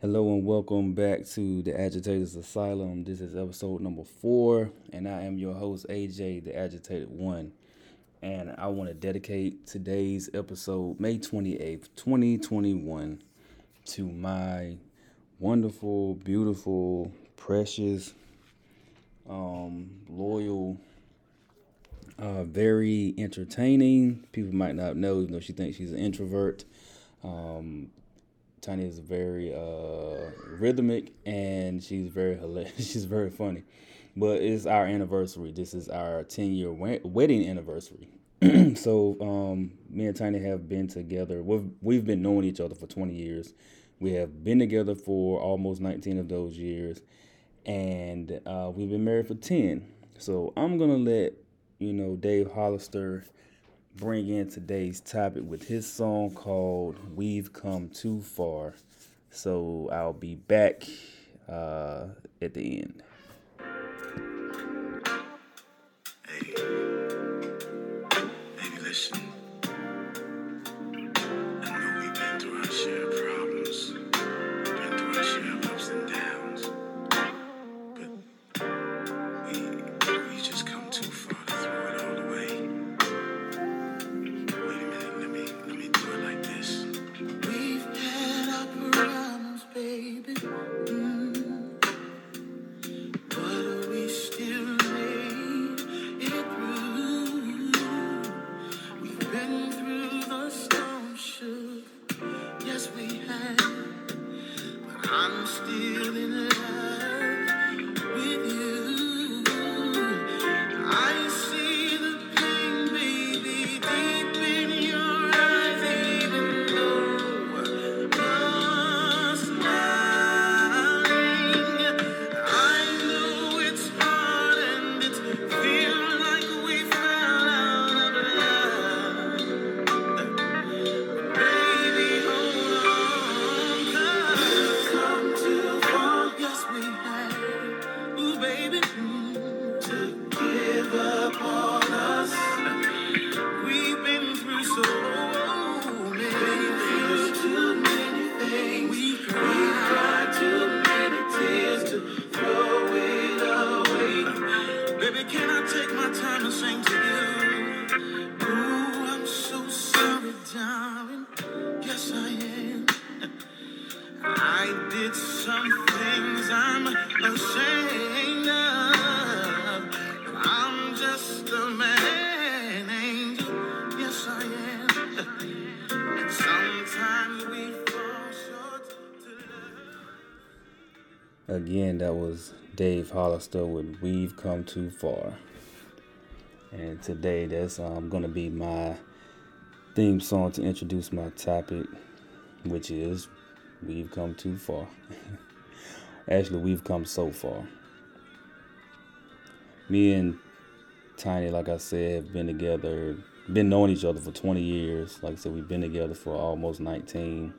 Hello and welcome back to the Agitators Asylum. This is episode number four, and I am your host, AJ, the Agitated One. And I want to dedicate today's episode, May 28th, 2021, to my wonderful, beautiful, precious, um, loyal, uh, very entertaining. People might not know, even though she thinks she's an introvert. Um, Tanya is very uh, rhythmic and she's very hilarious. she's very funny. But it's our anniversary. This is our 10 year wedding anniversary. so um, me and Tanya have been together. We've, we've been knowing each other for 20 years. We have been together for almost 19 of those years. And uh, we've been married for 10. So I'm going to let, you know, Dave Hollister bring in today's topic with his song called We've Come Too Far. So I'll be back uh, at the end. Again, that was Dave Hollister with We've Come Too Far. And today, that's um, going to be my theme song to introduce my topic, which is We've Come Too Far. Actually, we've come so far. Me and Tiny, like I said, have been together, been knowing each other for 20 years. Like I said, we've been together for almost 19.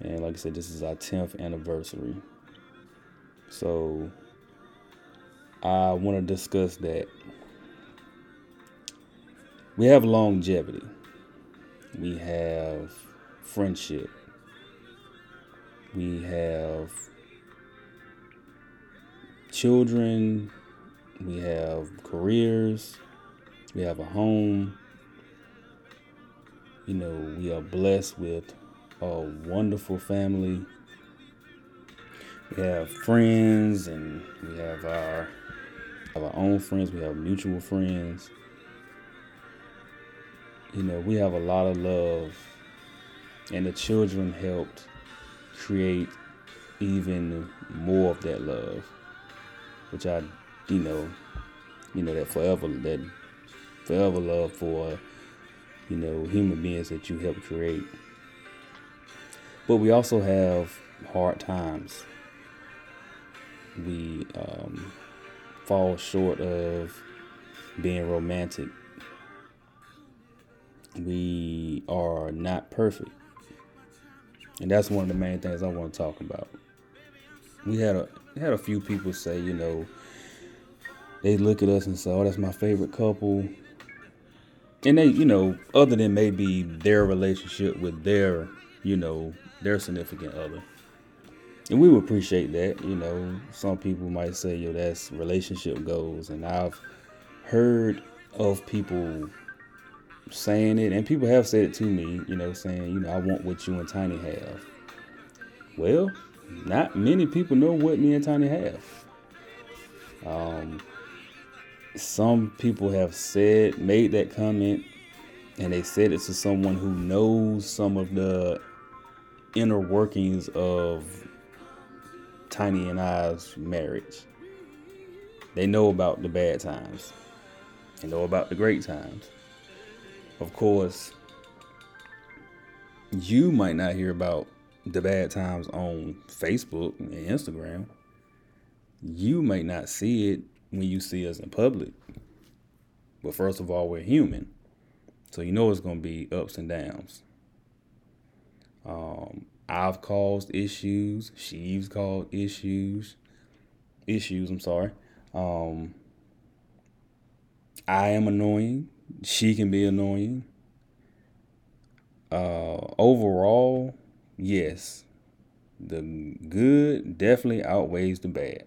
And like I said, this is our 10th anniversary. So I want to discuss that. We have longevity. We have friendship. We have children. We have careers. We have a home. You know, we are blessed with a wonderful family we have friends and we have our have our own friends, we have mutual friends. You know, we have a lot of love and the children helped create even more of that love. Which I you know, you know, that forever that forever love for you know, human beings that you help create. But we also have hard times we um, fall short of being romantic. We are not perfect. And that's one of the main things I want to talk about. We had a had a few people say, you know, they look at us and say, "Oh, that's my favorite couple." And they, you know, other than maybe their relationship with their, you know, their significant other and we would appreciate that. You know, some people might say, "Yo, that's relationship goals," and I've heard of people saying it, and people have said it to me. You know, saying, "You know, I want what you and Tiny have." Well, not many people know what me and Tiny have. Um, some people have said, made that comment, and they said it to someone who knows some of the inner workings of Tiny and I's marriage. They know about the bad times. They know about the great times. Of course, you might not hear about the bad times on Facebook and Instagram. You might not see it when you see us in public. But first of all, we're human. So you know it's going to be ups and downs. Um, I've caused issues. She's caused issues. Issues, I'm sorry. Um, I am annoying. She can be annoying. Uh, overall, yes, the good definitely outweighs the bad.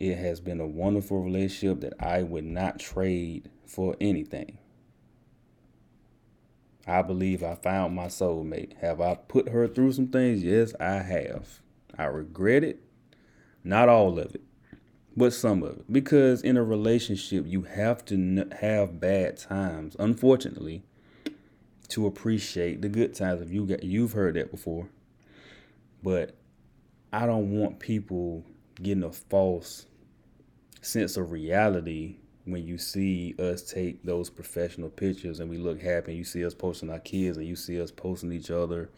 It has been a wonderful relationship that I would not trade for anything. I believe I found my soulmate. Have I put her through some things? Yes, I have. I regret it. Not all of it, but some of it. Because in a relationship, you have to have bad times, unfortunately, to appreciate the good times. If you got, you've heard that before, but I don't want people getting a false sense of reality when you see us take those professional pictures and we look happy, you see us posting our kids and you see us posting each other,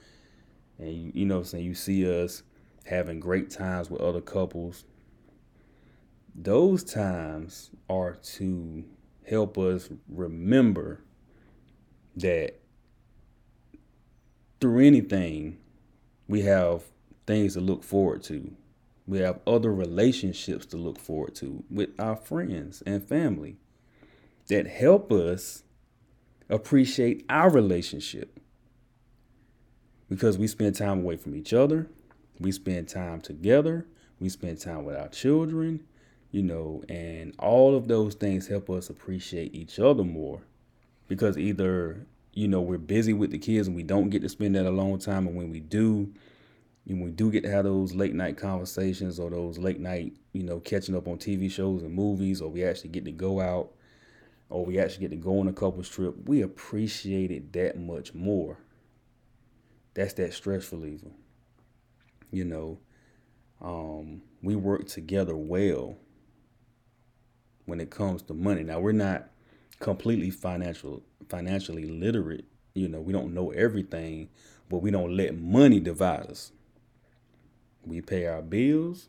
and you, you know what I'm saying, you see us having great times with other couples. Those times are to help us remember that through anything, we have things to look forward to. We have other relationships to look forward to with our friends and family that help us appreciate our relationship. Because we spend time away from each other, we spend time together, we spend time with our children, you know, and all of those things help us appreciate each other more. Because either, you know, we're busy with the kids and we don't get to spend that alone time, and when we do, and we do get to have those late night conversations or those late night, you know, catching up on TV shows and movies, or we actually get to go out, or we actually get to go on a couples trip, we appreciate it that much more. That's that stress reliever. You know, um, we work together well when it comes to money. Now we're not completely financial financially literate. You know, we don't know everything, but we don't let money divide us. We pay our bills,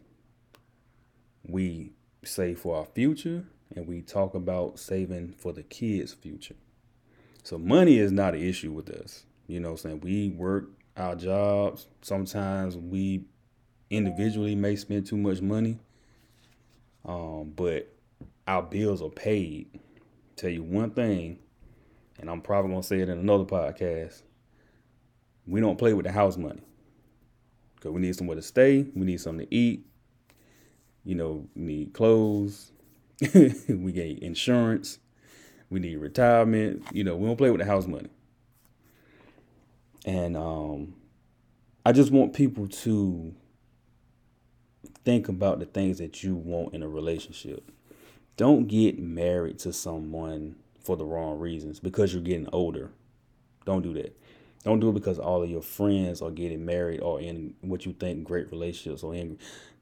we save for our future, and we talk about saving for the kids' future. So money is not an issue with us. You know what I'm saying? We work our jobs. Sometimes we individually may spend too much money. Um, but our bills are paid. Tell you one thing, and I'm probably gonna say it in another podcast. We don't play with the house money. Cause we need somewhere to stay. We need something to eat. You know, we need clothes. we get insurance. We need retirement. You know, we don't play with the house money. And um, I just want people to think about the things that you want in a relationship. Don't get married to someone for the wrong reasons because you're getting older. Don't do that. Don't do it because all of your friends are getting married or in what you think great relationships or in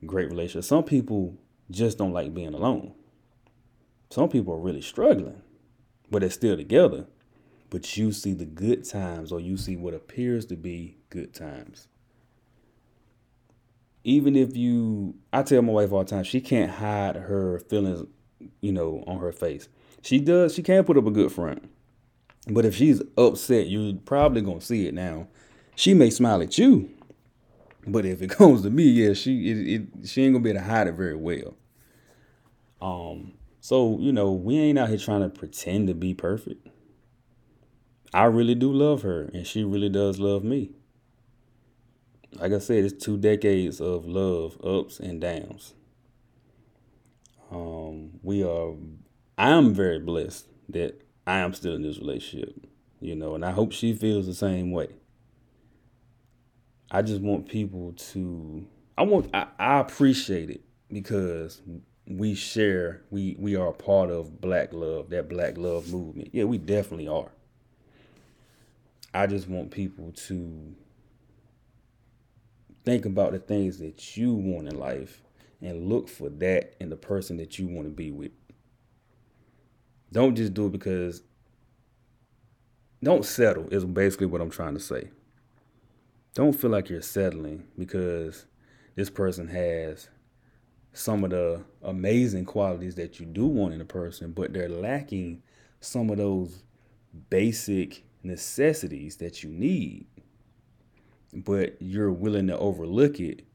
great relationships. Some people just don't like being alone. Some people are really struggling, but they're still together. But you see the good times or you see what appears to be good times. Even if you, I tell my wife all the time, she can't hide her feelings, you know, on her face. She does, she can put up a good front but if she's upset, you're probably gonna see it now. She may smile at you, but if it comes to me, yeah, she it, it she ain't gonna be able to hide it very well. Um, so you know, we ain't out here trying to pretend to be perfect. I really do love her, and she really does love me. like I said, it's two decades of love, ups and downs. Um, we are. I am very blessed that I am still in this relationship, you know, and I hope she feels the same way. I just want people to. I want. I, I appreciate it because we share. We we are a part of Black Love, that Black Love movement. Yeah, we definitely are. I just want people to think about the things that you want in life and look for that in the person that you want to be with. Don't just do it because don't settle is basically what I'm trying to say. Don't feel like you're settling because this person has some of the amazing qualities that you do want in a person, but they're lacking some of those basic necessities that you need. But you're willing to overlook it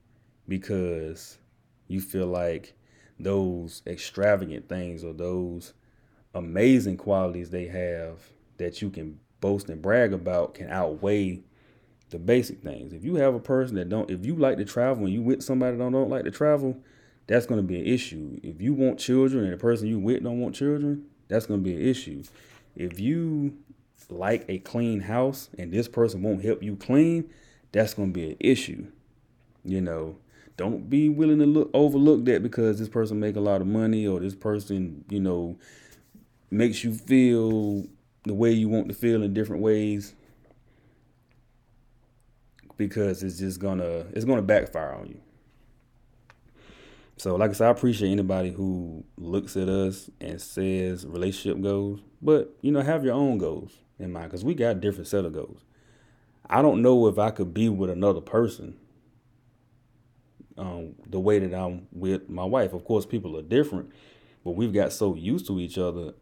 because you feel like those extravagant things or those amazing qualities they have that you can boast and brag about can outweigh the basic things. If you have a person that don't, if you like to travel and you with somebody that don't, don't like to travel, that's going to be an issue. If you want children and the person you with don't want children, that's going to be an issue. If you like a clean house and this person won't help you clean, that's going to be an issue. You know, don't be willing to look overlook that because this person make a lot of money or this person, you know, makes you feel the way you want to feel in different ways because it's just gonna it's gonna backfire on you. So, like I said, I appreciate anybody who looks at us and says relationship goals, but you know, have your own goals in mind because we got different set of goals. I don't know if I could be with another person um, the way that I'm with my wife. Of course, people are different, but we've got so used to each other.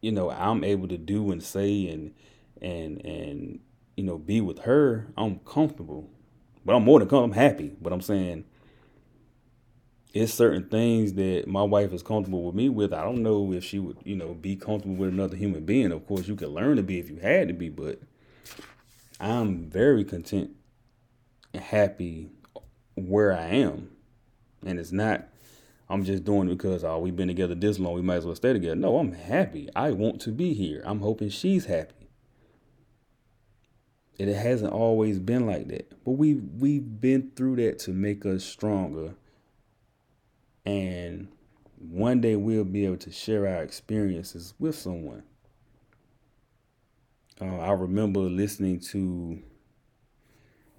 You know, I'm able to do and say and and and you know be with her. I'm comfortable, but I'm more than comfortable. I'm happy. But I'm saying it's certain things that my wife is comfortable with me with. I don't know if she would, you know, be comfortable with another human being. Of course, you could learn to be if you had to be, but I'm very content and happy where I am. And it's not I'm just doing it because oh we've been together this long, we might as well stay together. No, I'm happy. I want to be here. I'm hoping she's happy. And it hasn't always been like that. But we we've been through that to make us stronger and one day we'll be able to share our experiences with someone. Uh, I remember listening to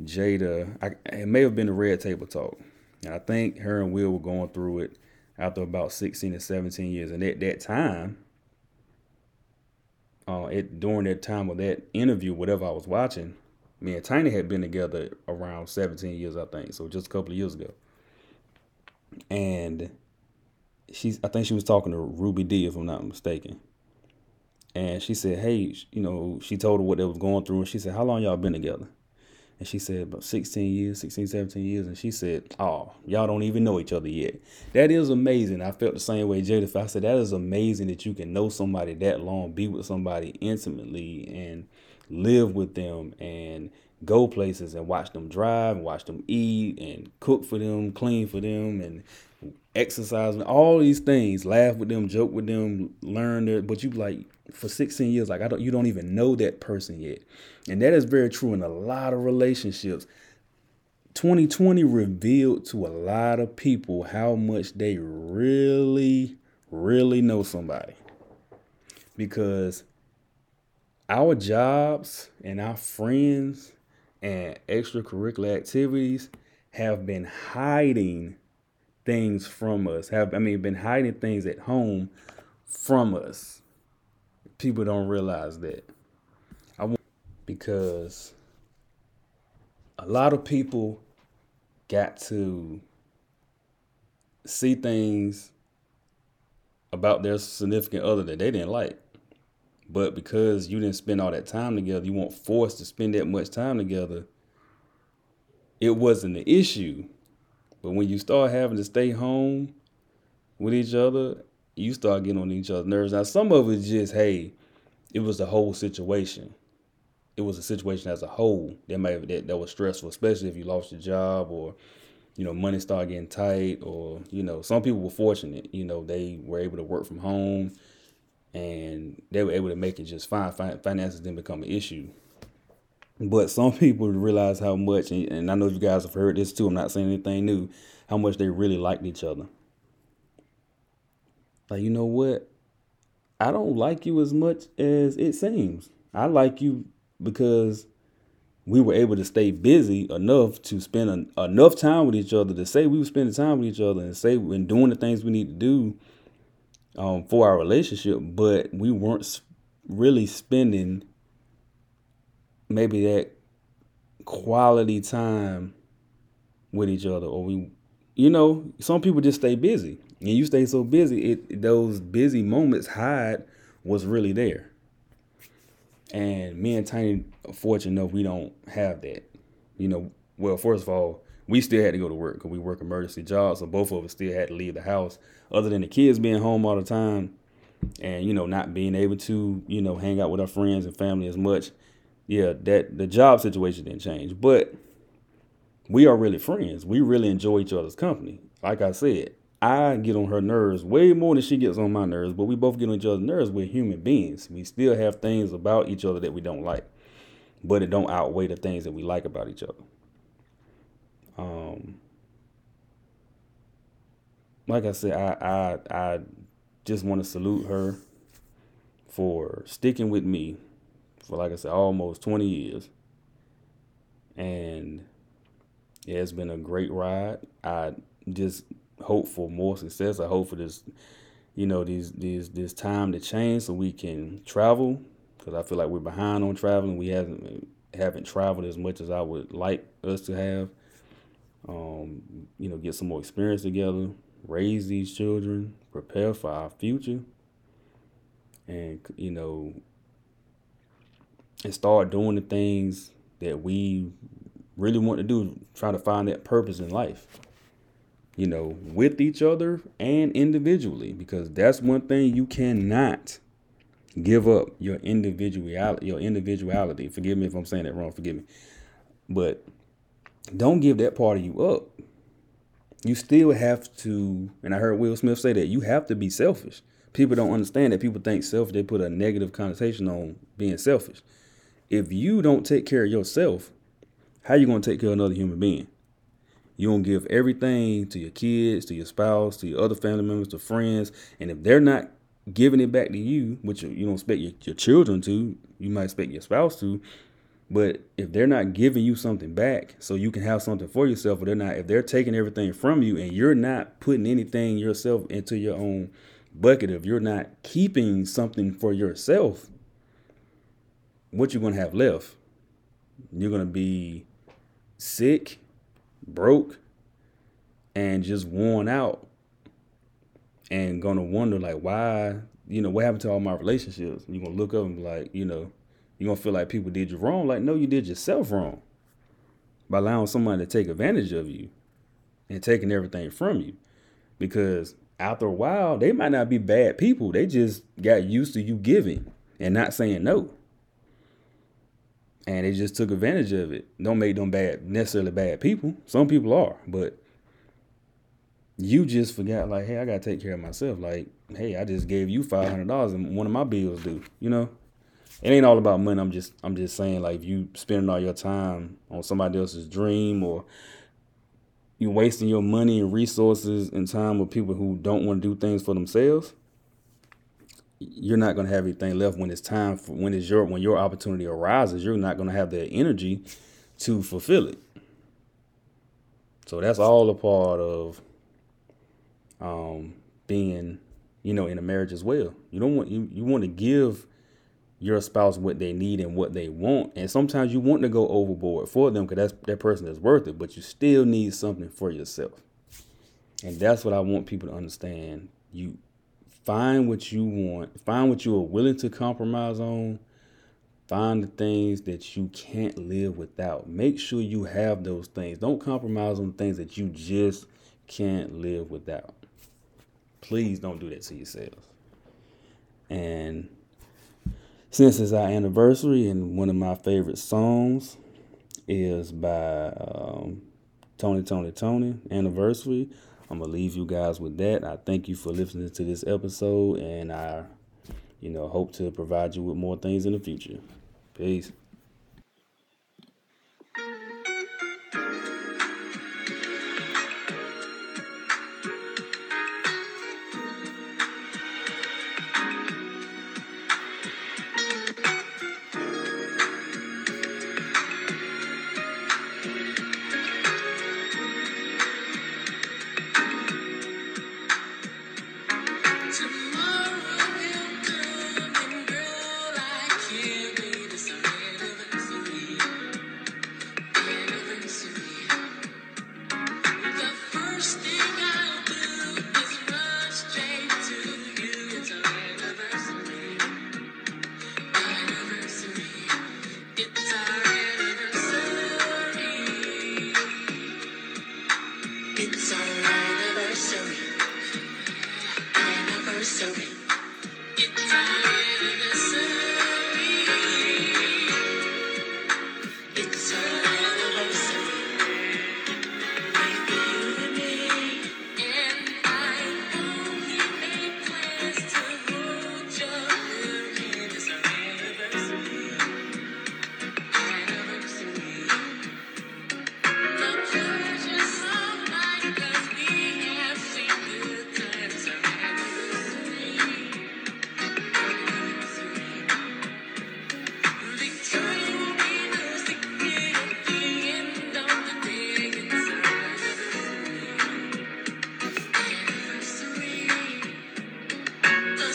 Jada. I, it may have been a Red Table Talk. And I think her and Will were going through it after about 16 or 17 years. And at that time, uh, it during that time of that interview, whatever I was watching, me and Tiny had been together around 17 years, I think. So just a couple of years ago and she's I think she was talking to Ruby Dee if I'm not mistaken. And she said, "Hey, you know," she told her what they was going through, and she said, "How long y'all been together?" And she said, "About 16 years, 16, 17 years." And she said, "Oh, y'all don't even know each other yet." That is amazing. I felt the same way, Jada. I said that is amazing that you can know somebody that long, be with somebody intimately, and live with them, and go places and watch them drive and watch them eat and cook for them, clean for them, and exercise all these things. Laugh with them, joke with them, learn their. But you like for 16 years, like I don't, you don't even know that person yet, and that is very true in a lot of relationships. 2020 revealed to a lot of people how much they really, really know somebody because our jobs and our friends and extracurricular activities have been hiding things from us. Have I mean been hiding things at home from us. People don't realize that. I want because a lot of people got to see things about their significant other that they didn't like. But because you didn't spend all that time together, you weren't forced to spend that much time together. It wasn't an issue. But when you start having to stay home with each other, you start getting on each other's nerves. Now, some of it's just, hey, it was the whole situation. it was a situation as a whole that may have, that, that was stressful, especially if you lost your job or you know money started getting tight or you know some people were fortunate you know they were able to work from home and they were able to make it just fine finances didn't become an issue but some people realize how much and i know you guys have heard this too i'm not saying anything new how much they really liked each other. Like you know what? I don't like you as much as it seems. I like you because we were able to stay busy enough to spend an, enough time with each other to say we were spending time with each other and say we're doing the things we need to do um, for our relationship, but we weren't really spending maybe that quality time with each other, or we, you know, some people just stay busy, and you stay so busy, it those busy moments hide what's really there. And me and Tiny fortunate enough we don't have that. You know, well, first of all, we still had to go to work because we work emergency jobs, so both of us still had to leave the house. Other than the kids being home all the time, and you know not being able to you know hang out with our friends and family as much, yeah, that the job situation didn't change. But we are really friends. We really enjoy each other's company. Like I said, I get on her nerves way more than she gets on my nerves, but we both get on each other's nerves. We're human beings. We still have things about each other that we don't like, but it don't outweigh the things that we like about each other. Um, like I said, I I I just want to salute her for sticking with me for like I said almost 20 years. And yeah, it's been a great ride. I just hope for more success. I hope for this, you know, these these this time to change so we can travel because I feel like we're behind on traveling. We haven't haven't traveled as much as I would like us to have. Um, you know, get some more experience together, raise these children, prepare for our future, and you know, and start doing the things that we really want to do. Try to find that purpose in life you know, with each other and individually, because that's one thing you cannot give up your individuality. Your individuality. Forgive me if I'm saying that wrong. Forgive me, but don't give that part of you up. You still have to, and I heard Will Smith say that you have to be selfish. People don't understand that. People think selfish. They put a negative connotation on being selfish. If you don't take care of yourself, how you gonna take care of another human being? You're going to give everything to your kids, to your spouse, to your other family members, to friends. And if they're not giving it back to you, which you don't expect your, your children to, you might expect your spouse to. But if they're not giving you something back so you can have something for yourself, or they're not, if they're taking everything from you and you're not putting anything yourself into your own bucket, if you're not keeping something for yourself, what you're going to have left? You're going to be sick broke and just worn out and gonna wonder like why you know what happened to all my relationships? You're gonna look up and be like you know you're gonna feel like people did you wrong? Like no you did yourself wrong by allowing somebody to take advantage of you and taking everything from you. Because after a while they might not be bad people. They just got used to you giving and not saying no and they just took advantage of it. Don't make them bad, necessarily bad people. Some people are, but you just forgot, like, hey, I gotta take care of myself. Like, hey, I just gave you five hundred dollars and one of my bills due. You know, it ain't all about money. I'm just, I'm just saying, like, if you spending all your time on somebody else's dream or you wasting your money and resources and time with people who don't want to do things for themselves you're not going to have anything left when it's time for when it's your when your opportunity arises you're not going to have the energy to fulfill it. So that's all a part of um being you know in a marriage as well. You don't want you you want to give your spouse what they need and what they want. And sometimes you want to go overboard for them because that's that person is worth it but you still need something for yourself. And that's what i want people to understand. You Find what you want. Find what you are willing to compromise on. Find the things that you can't live without. Make sure you have those things. Don't compromise on things that you just can't live without. Please don't do that to yourself. And since it's our anniversary, and one of my favorite songs is by um, Tony Toni Toné Anniversary. I'm gonna leave you guys with that. I thank you for listening to this episode, and I, you know, hope to provide you with more things in the future. Peace.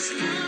Today